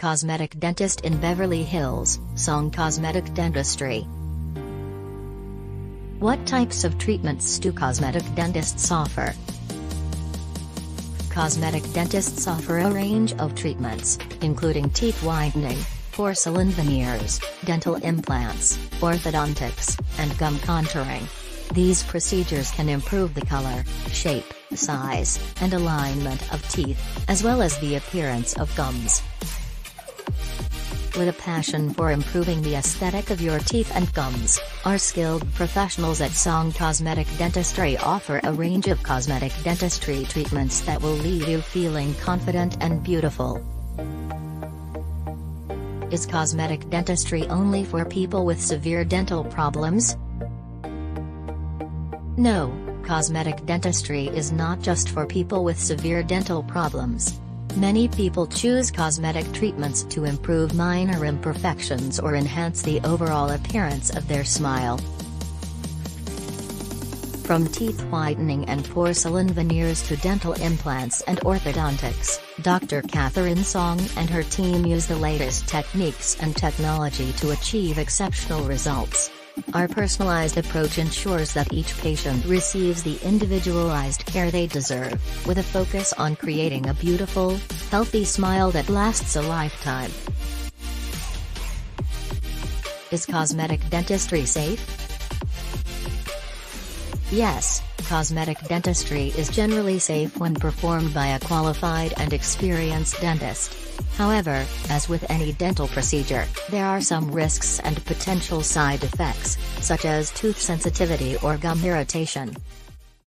cosmetic dentist in Beverly Hills, Song Cosmetic Dentistry. What types of treatments do cosmetic dentists offer? Cosmetic dentists offer a range of treatments, including teeth whitening, porcelain veneers, dental implants, orthodontics, and gum contouring. These procedures can improve the color, shape, size, and alignment of teeth, as well as the appearance of gums. With a passion for improving the aesthetic of your teeth and gums, our skilled professionals at Song Cosmetic Dentistry offer a range of cosmetic dentistry treatments that will leave you feeling confident and beautiful. Is cosmetic dentistry only for people with severe dental problems? No, cosmetic dentistry is not just for people with severe dental problems. Many people choose cosmetic treatments to improve minor imperfections or enhance the overall appearance of their smile. From teeth whitening and porcelain veneers to dental implants and orthodontics, Dr. Catharine Song and her team use the latest techniques and technology to achieve exceptional results. Our personalized approach ensures that each patient receives the individualized care they deserve, with a focus on creating a beautiful, healthy smile that lasts a lifetime. Is cosmetic dentistry safe? Yes, cosmetic dentistry is generally safe when performed by a qualified and experienced dentist. However, as with any dental procedure, there are some risks and potential side effects, such as tooth sensitivity or gum irritation.